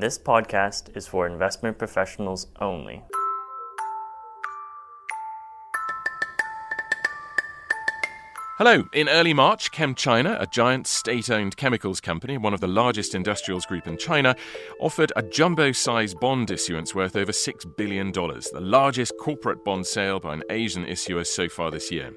This podcast is for investment professionals only. Hello. In early March, ChemChina, a giant state owned chemicals company, one of the largest industrials group in China, offered a jumbo sized bond issuance worth over $6 billion, the largest corporate bond sale by an Asian issuer so far this year.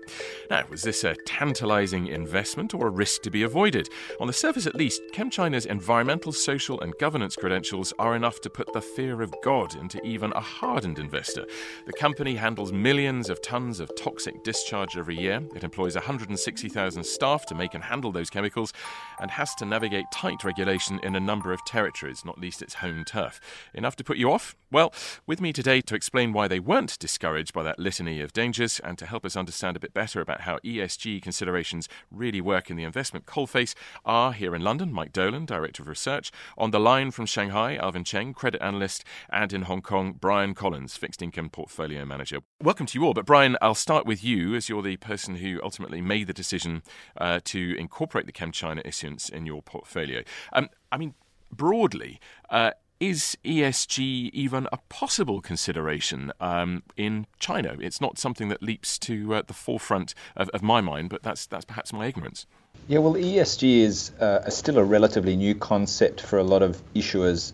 Now, was this a tantalizing investment or a risk to be avoided? On the surface, at least, ChemChina's environmental, social, and governance credentials are enough to put the fear of God into even a hardened investor. The company handles millions of tons of toxic discharge every year. It employs 100 160,000 staff to make and handle those chemicals and has to navigate tight regulation in a number of territories, not least its home turf. Enough to put you off? Well, with me today to explain why they weren't discouraged by that litany of dangers and to help us understand a bit better about how ESG considerations really work in the investment coalface are here in London, Mike Dolan, Director of Research, on the line from Shanghai, Alvin Cheng, Credit Analyst, and in Hong Kong, Brian Collins, Fixed Income Portfolio Manager. Welcome to you all, but Brian, I'll start with you as you're the person who ultimately made made the decision uh, to incorporate the ChemChina issuance in your portfolio. Um, I mean, broadly, uh, is ESG even a possible consideration um, in China? It's not something that leaps to uh, the forefront of, of, my mind, but that's that's perhaps my ignorance. Yeah, well, ESG is uh, still a relatively new concept for a lot of issuers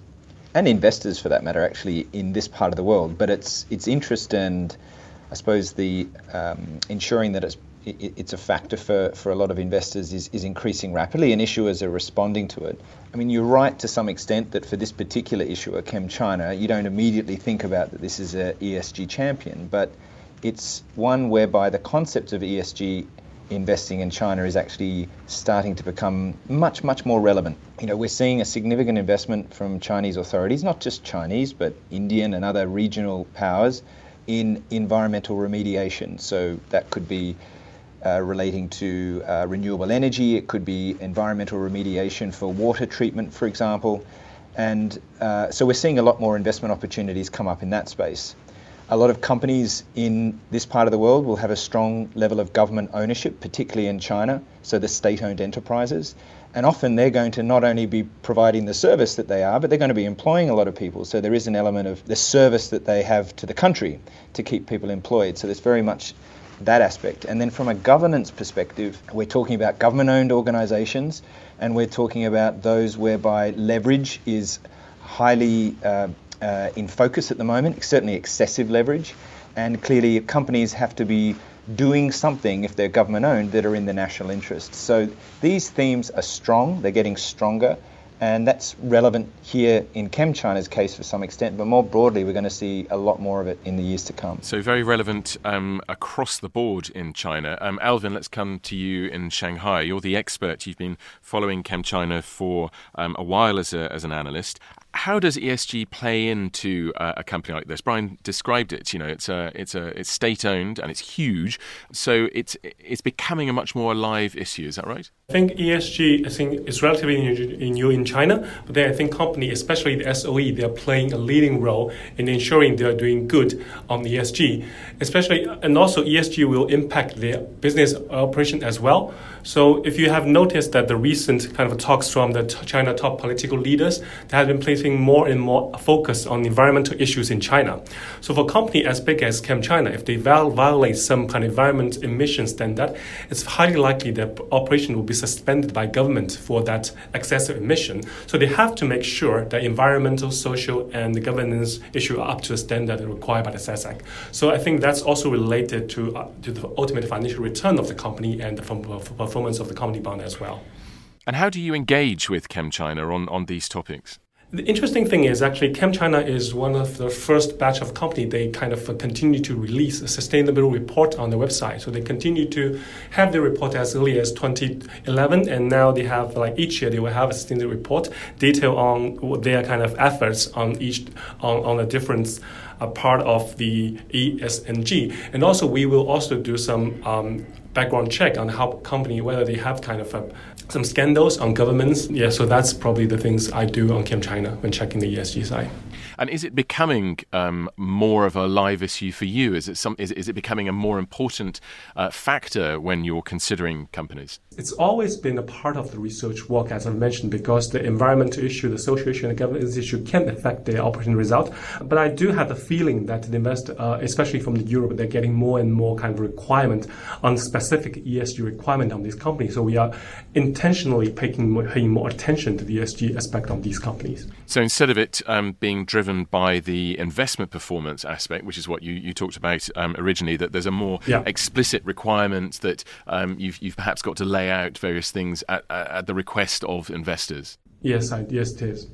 and investors, for that matter, actually in this part of the world. But its its interest and I suppose the um, ensuring that it's it, it's a factor for, for a lot of investors is, is increasing rapidly and issuers are responding to it. I mean, you're right to some extent that for this particular issuer, ChemChina, you don't immediately think about that this is a ESG champion, but it's one whereby the concept of ESG investing in China is actually starting to become much, much more relevant. You know, we're seeing a significant investment from Chinese authorities, not just Chinese, but Indian and other regional powers in environmental remediation. So that could be uh, relating to uh, renewable energy, it could be environmental remediation for water treatment, for example. And uh, so we're seeing a lot more investment opportunities come up in that space. A lot of companies in this part of the world will have a strong level of government ownership, particularly in China, so the state owned enterprises. And often they're going to not only be providing the service that they are, but they're going to be employing a lot of people. So there is an element of the service that they have to the country to keep people employed. So there's very much that aspect. And then from a governance perspective, we're talking about government owned organizations and we're talking about those whereby leverage is highly uh, uh, in focus at the moment, certainly excessive leverage. And clearly, companies have to be doing something if they're government owned that are in the national interest. So these themes are strong, they're getting stronger. And that's relevant here in ChemChina's case for some extent, but more broadly, we're going to see a lot more of it in the years to come. So, very relevant um, across the board in China. Um, Alvin, let's come to you in Shanghai. You're the expert. You've been following ChemChina for um, a while as, a, as an analyst how does ESG play into uh, a company like this? Brian described it. You know, it's a, it's a, it's state owned and it's huge, so it's it's becoming a much more alive issue. Is that right? I think ESG, I think, is relatively new in China, but then I think company, especially the SOE, they are playing a leading role in ensuring they are doing good on ESG, especially, and also ESG will impact their business operation as well. So if you have noticed that the recent kind of talks from the China top political leaders, they have been placing more and more focus on environmental issues in China. So for a company as big as ChemChina, if they violate some kind of environment emission standard, it's highly likely that operation will be suspended by government for that excessive emission. So they have to make sure that environmental, social, and governance issue are up to the standard required by the SASAC. So I think that's also related to, uh, to the ultimate financial return of the company and the performance of the company bond as well. And how do you engage with ChemChina on, on these topics? The interesting thing is actually ChemChina is one of the first batch of company they kind of continue to release a sustainable report on their website. So they continue to have the report as early as 2011, and now they have like each year they will have a sustainable report detail on their kind of efforts on each on on a different a part of the ESG. And also, we will also do some um, background check on how company whether they have kind of a some scandals on governments. Yeah, so that's probably the things I do on ChemChina when checking the ESG side. And is it becoming um, more of a live issue for you? Is it some? Is, is it becoming a more important uh, factor when you're considering companies? It's always been a part of the research work, as I mentioned, because the environmental issue, the social issue, and the governance issue can affect the operating result. But I do have the feeling that the investor, uh, especially from the Europe, they're getting more and more kind of requirement on specific ESG requirement on these companies. So we are intentionally paying more, paying more attention to the ESG aspect of these companies. So instead of it um, being driven by the investment performance aspect, which is what you, you talked about um, originally, that there's a more yeah. explicit requirement that um, you've, you've perhaps got to lay out various things at, at the request of investors. Yes, I, yes, it is.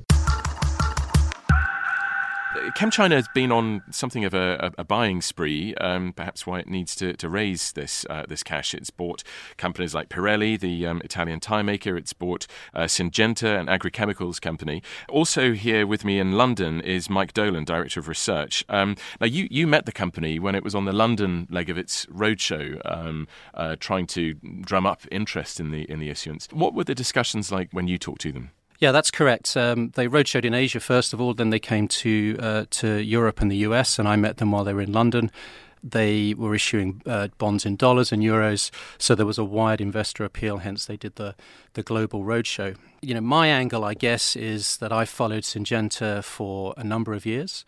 ChemChina has been on something of a, a buying spree, um, perhaps why it needs to, to raise this uh, this cash. It's bought companies like Pirelli, the um, Italian tire maker. It's bought uh, Syngenta, an agri-chemicals company. Also here with me in London is Mike Dolan, Director of Research. Um, now, you, you met the company when it was on the London leg of its roadshow, um, uh, trying to drum up interest in the, in the issuance. What were the discussions like when you talked to them? Yeah, that's correct. Um, they roadshowed in Asia first of all, then they came to uh, to Europe and the US, and I met them while they were in London. They were issuing uh, bonds in dollars and euros, so there was a wide investor appeal. Hence, they did the the global roadshow. You know, my angle, I guess, is that I followed Syngenta for a number of years.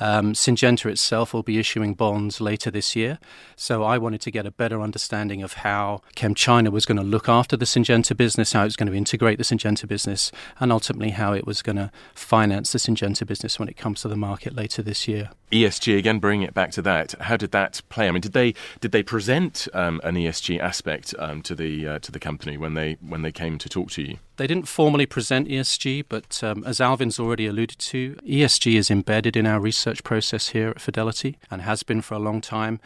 Um, Syngenta itself will be issuing bonds later this year. So I wanted to get a better understanding of how ChemChina was going to look after the Syngenta business, how it was going to integrate the Syngenta business, and ultimately how it was going to finance the Syngenta business when it comes to the market later this year. ESG again, bringing it back to that. How did that play? I mean, did they did they present um, an ESG aspect um, to the uh, to the company when they when they came to talk to you? They didn't formally present ESG, but um, as Alvin's already alluded to, ESG is embedded in our research process here at Fidelity and has been for a long time.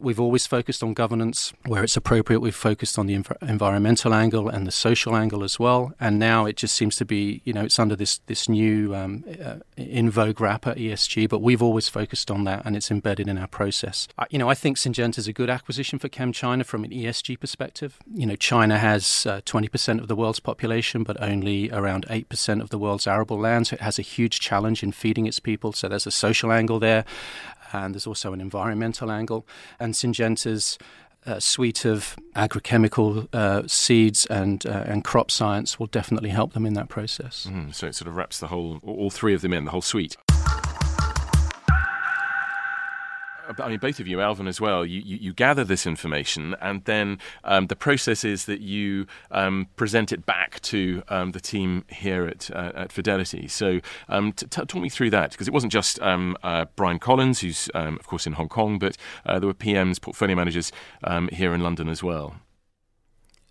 We've always focused on governance. Where it's appropriate, we've focused on the env- environmental angle and the social angle as well. And now it just seems to be, you know, it's under this this new um, uh, in vogue wrapper ESG. But we've always focused on that, and it's embedded in our process. I, you know, I think Syngenta is a good acquisition for ChemChina from an ESG perspective. You know, China has uh, 20% of the world's population, but only around 8% of the world's arable land. So it has a huge challenge in feeding its people. So there's a social angle there and there's also an environmental angle. And Syngenta's uh, suite of agrochemical uh, seeds and uh, and crop science will definitely help them in that process. Mm, so it sort of wraps the whole, all three of them in, the whole suite. I mean, both of you, Alvin as well, you, you, you gather this information and then um, the process is that you um, present it back to um, the team here at, uh, at Fidelity. So um, t- t- talk me through that because it wasn't just um, uh, Brian Collins, who's, um, of course, in Hong Kong, but uh, there were PMs, portfolio managers here in London as well.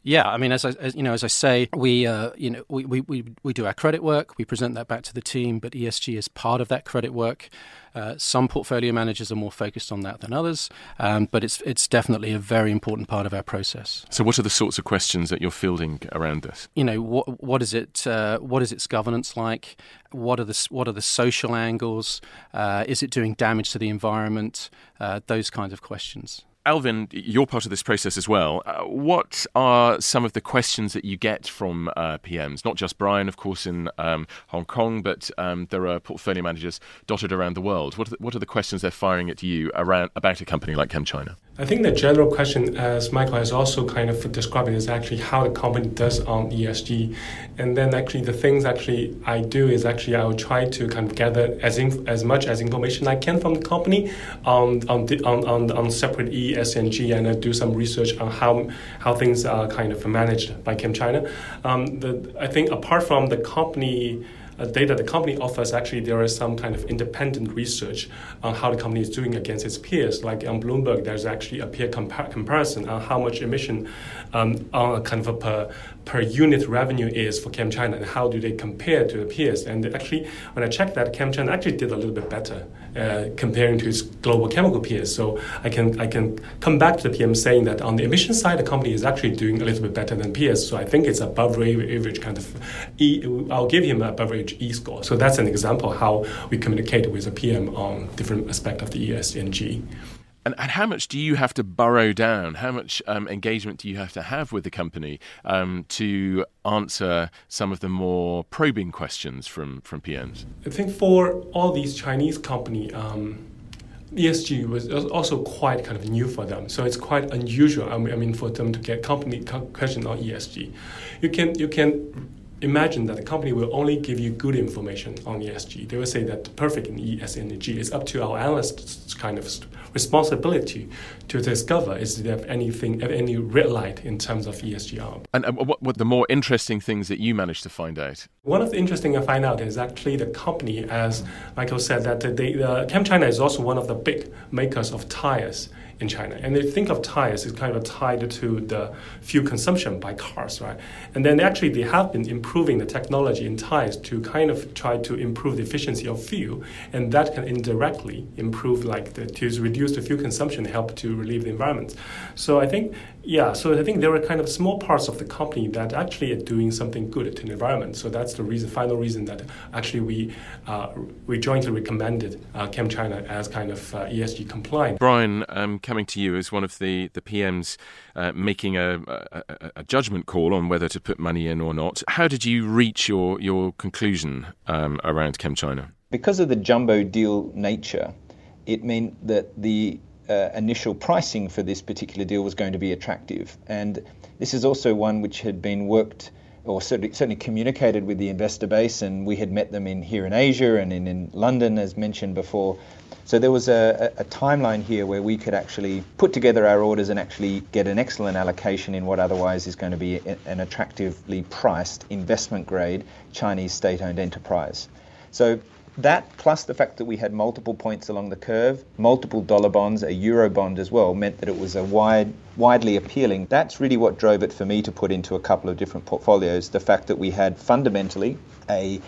Yeah, I mean, as I, as, you know, as I say, we uh, you know we, we, we, we do our credit work, we present that back to the team, but ESG is part of that credit work. Uh, some portfolio managers are more focused on that than others, um, but it's it's definitely a very important part of our process. So, what are the sorts of questions that you're fielding around this? You know, what what is it? Uh, what is its governance like? What are the what are the social angles? Uh, is it doing damage to the environment? Uh, those kinds of questions. Alvin, you're part of this process as well. Uh, what are some of the questions that you get from uh, PMs? Not just Brian, of course, in um, Hong Kong, but um, there are portfolio managers dotted around the world. What are the, what are the questions they're firing at you around about a company like ChemChina? I think the general question, as Michael has also kind of described, is actually how the company does on ESG, and then actually the things actually I do is actually I will try to kind of gather as as much as information I can from the company on on on, on, on separate ESG and I do some research on how how things are kind of managed by ChemChina. Um, the, I think apart from the company data the company offers, actually there is some kind of independent research on how the company is doing against its peers. Like on Bloomberg, there's actually a peer compa- comparison on how much emission um, on a kind of a per, per unit revenue is for ChemChina and how do they compare to the peers. And actually, when I checked that, ChemChina actually did a little bit better uh, comparing to its global chemical peers. So I can I can come back to the PM saying that on the emission side, the company is actually doing a little bit better than peers. So I think it's above average kind of. E, I'll give him a above average E score. So that's an example how we communicate with a PM on different aspect of the ESG. And, and how much do you have to burrow down? How much um, engagement do you have to have with the company um, to answer some of the more probing questions from, from PMs? I think for all these Chinese company, um, ESG was also quite kind of new for them. So it's quite unusual. I mean, I mean for them to get company question on ESG, you can you can imagine that the company will only give you good information on ESG. They will say that perfect in ESG is up to our analysts kind of responsibility to discover is there anything, any red light in terms of ESG And uh, what, what the more interesting things that you managed to find out? One of the interesting I find out is actually the company, as Michael said, that they, uh, ChemChina is also one of the big makers of tires in China. And they think of tires as kind of tied to the fuel consumption by cars, right? And then actually they have been improving the technology in tires to kind of try to improve the efficiency of fuel, and that can indirectly improve like the, to reduce the fuel consumption, help to relieve the environment. So I think yeah, so I think there are kind of small parts of the company that actually are doing something good to the environment. So that's the reason, final reason that actually we uh, we jointly recommended uh, ChemChina as kind of uh, ESG compliant. Brian, um, coming to you as one of the the PMs uh, making a, a, a, judgment call on whether to put money in or not. How did you reach your your conclusion um, around ChemChina? Because of the jumbo deal nature, it meant that the uh, initial pricing for this particular deal was going to be attractive. And this is also one which had been worked or certainly, communicated with the investor base, and we had met them in here in Asia and in, in London, as mentioned before. So there was a, a, timeline here where we could actually put together our orders and actually get an excellent allocation in what otherwise is going to be an attractively priced investment grade Chinese state owned enterprise. So that, plus the fact that we had multiple points along the curve, multiple dollar bonds, a euro bond as well, meant that it was a wide, widely appealing. That's really what drove it for me to put into a couple of different portfolios. The fact that we had fundamentally a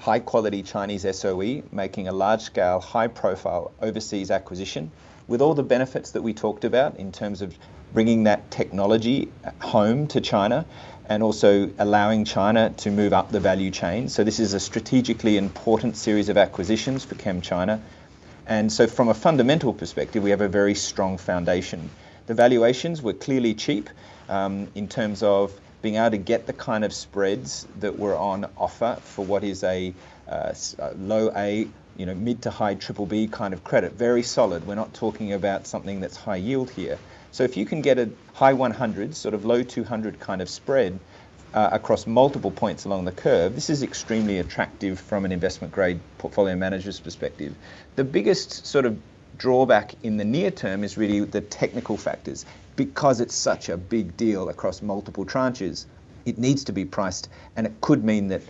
high quality Chinese SOE making a large scale, high profile overseas acquisition with all the benefits that we talked about in terms of bringing that technology home to China and also allowing China to move up the value chain. So this is a strategically important series of acquisitions for ChemChina. And so from a fundamental perspective, we have a very strong foundation. The valuations were clearly cheap um, in terms of being able to get the kind of spreads that were on offer for what is a uh, low A, you know, mid to high triple B kind of credit. Very solid. We're not talking about something that's high yield here. So if you can get a high 100, sort of low 200 kind of spread uh, across multiple points along the curve, this is extremely attractive from an investment grade portfolio manager's perspective. The biggest sort of drawback in the near term is really the technical factors. Because it's such a big deal across multiple tranches, it needs to be priced, and it could mean that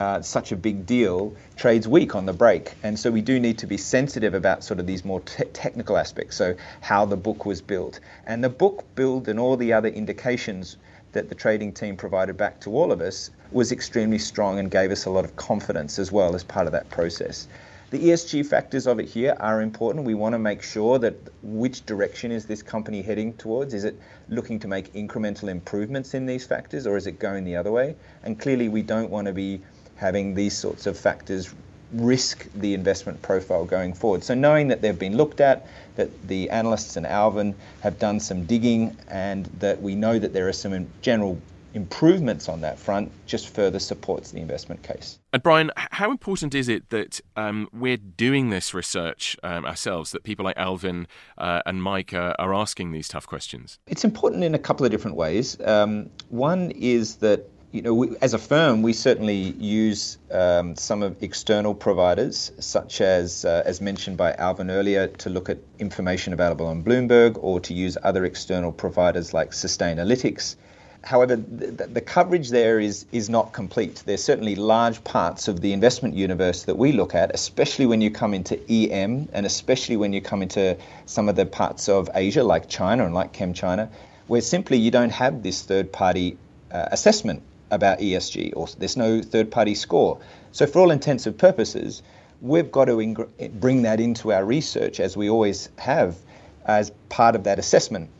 uh, such a big deal trades weak on the break. And so we do need to be sensitive about sort of these more te- technical aspects. So, how the book was built. And the book build and all the other indications that the trading team provided back to all of us was extremely strong and gave us a lot of confidence as well as part of that process. The ESG factors of it here are important. We want to make sure that which direction is this company heading towards? Is it looking to make incremental improvements in these factors or is it going the other way? And clearly, we don't want to be having these sorts of factors risk the investment profile going forward. So knowing that they've been looked at, that the analysts and Alvin have done some digging, and that we know that there are some general improvements on that front just further supports the investment case. And Brian, how important is it that um, we're doing this research um, ourselves, that people like Alvin uh, and Mike uh, are asking these tough questions? It's important in a couple of different ways. Um, one is that you know, we, as a firm, we certainly use um, some of external providers, such as, uh, as mentioned by Alvin earlier, to look at information available on Bloomberg or to use other external providers like Sustainalytics. However, the, the coverage there is, is not complete. There's certainly large parts of the investment universe that we look at, especially when you come into EM and especially when you come into some of the parts of Asia like China and like ChemChina, where simply you don't have this third party uh, assessment about ESG, or there's no third party score. So, for all intents and purposes, we've got to ing- bring that into our research as we always have as part of that assessment.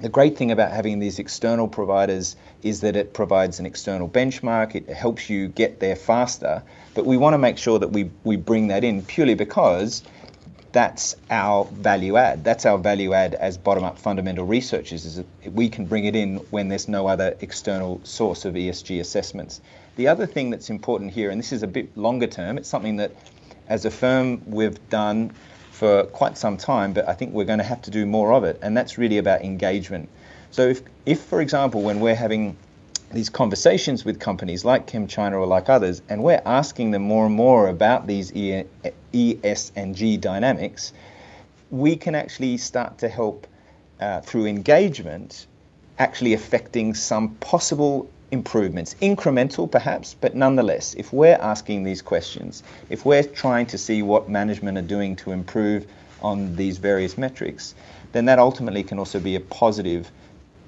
The great thing about having these external providers is that it provides an external benchmark, it helps you get there faster, but we want to make sure that we, we bring that in purely because that's our value add. That's our value add as bottom up fundamental researchers, is we can bring it in when there's no other external source of ESG assessments. The other thing that's important here, and this is a bit longer term, it's something that as a firm we've done for quite some time, but I think we're going to have to do more of it, and that's really about engagement. So, if, if for example, when we're having these conversations with companies like ChemChina or like others, and we're asking them more and more about these e, ES and G dynamics, we can actually start to help uh, through engagement, actually affecting some possible improvements, incremental perhaps, but nonetheless, if we're asking these questions, if we're trying to see what management are doing to improve on these various metrics, then that ultimately can also be a positive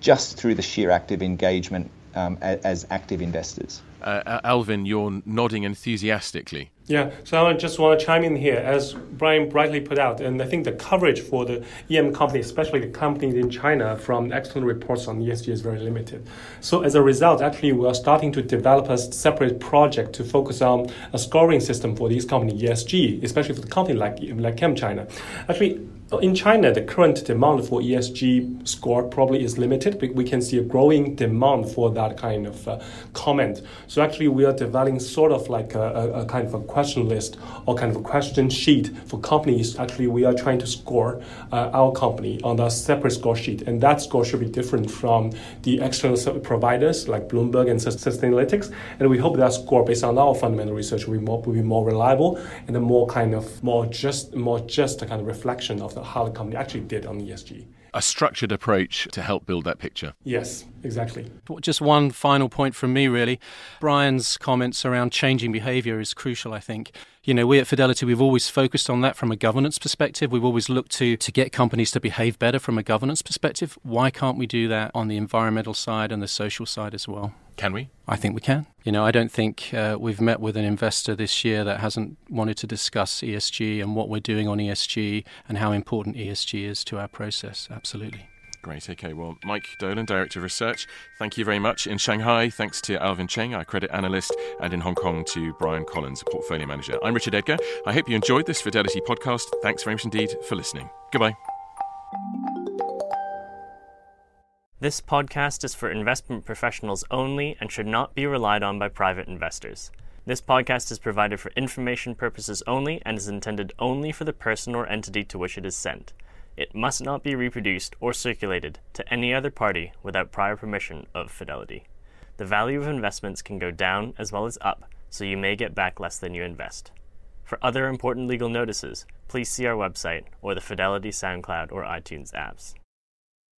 just through the sheer act of engagement um, as active investors. Uh, Alvin, you're nodding enthusiastically. Yeah, so I just want to chime in here, as Brian brightly put out, and I think the coverage for the EM companies, especially the companies in China, from external reports on ESG is very limited. So as a result, actually, we are starting to develop a separate project to focus on a scoring system for these companies, ESG, especially for the company like like ChemChina. Actually, in China, the current demand for ESG score probably is limited. But we can see a growing demand for that kind of uh, comment. So actually, we are developing sort of like a, a, a, kind of a question list or kind of a question sheet for companies. Actually, we are trying to score uh, our company on a separate score sheet, and that score should be different from the external providers like Bloomberg and Sustainalytics. And we hope that score, based on our fundamental research, will be more will be more reliable and a more kind of more just more just a kind of reflection of the, how the company actually did on ESG. A structured approach to help build that picture. Yes, exactly. Just one final point from me, really. Brian's comments around changing behavior is crucial, I think. You know, we at Fidelity, we've always focused on that from a governance perspective. We've always looked to, to get companies to behave better from a governance perspective. Why can't we do that on the environmental side and the social side as well? Can we? I think we can. You know, I don't think uh, we've met with an investor this year that hasn't wanted to discuss ESG and what we're doing on ESG and how important ESG is to our process. Absolutely. Great. Okay. Well, Mike Dolan, Director of Research, thank you very much. In Shanghai, thanks to Alvin Cheng, our credit analyst, and in Hong Kong to Brian Collins, a portfolio manager. I'm Richard Edgar. I hope you enjoyed this Fidelity podcast. Thanks very much indeed for listening. Goodbye. This podcast is for investment professionals only and should not be relied on by private investors. This podcast is provided for information purposes only and is intended only for the person or entity to which it is sent. It must not be reproduced or circulated to any other party without prior permission of Fidelity. The value of investments can go down as well as up, so you may get back less than you invest. For other important legal notices, please see our website or the Fidelity SoundCloud or iTunes apps.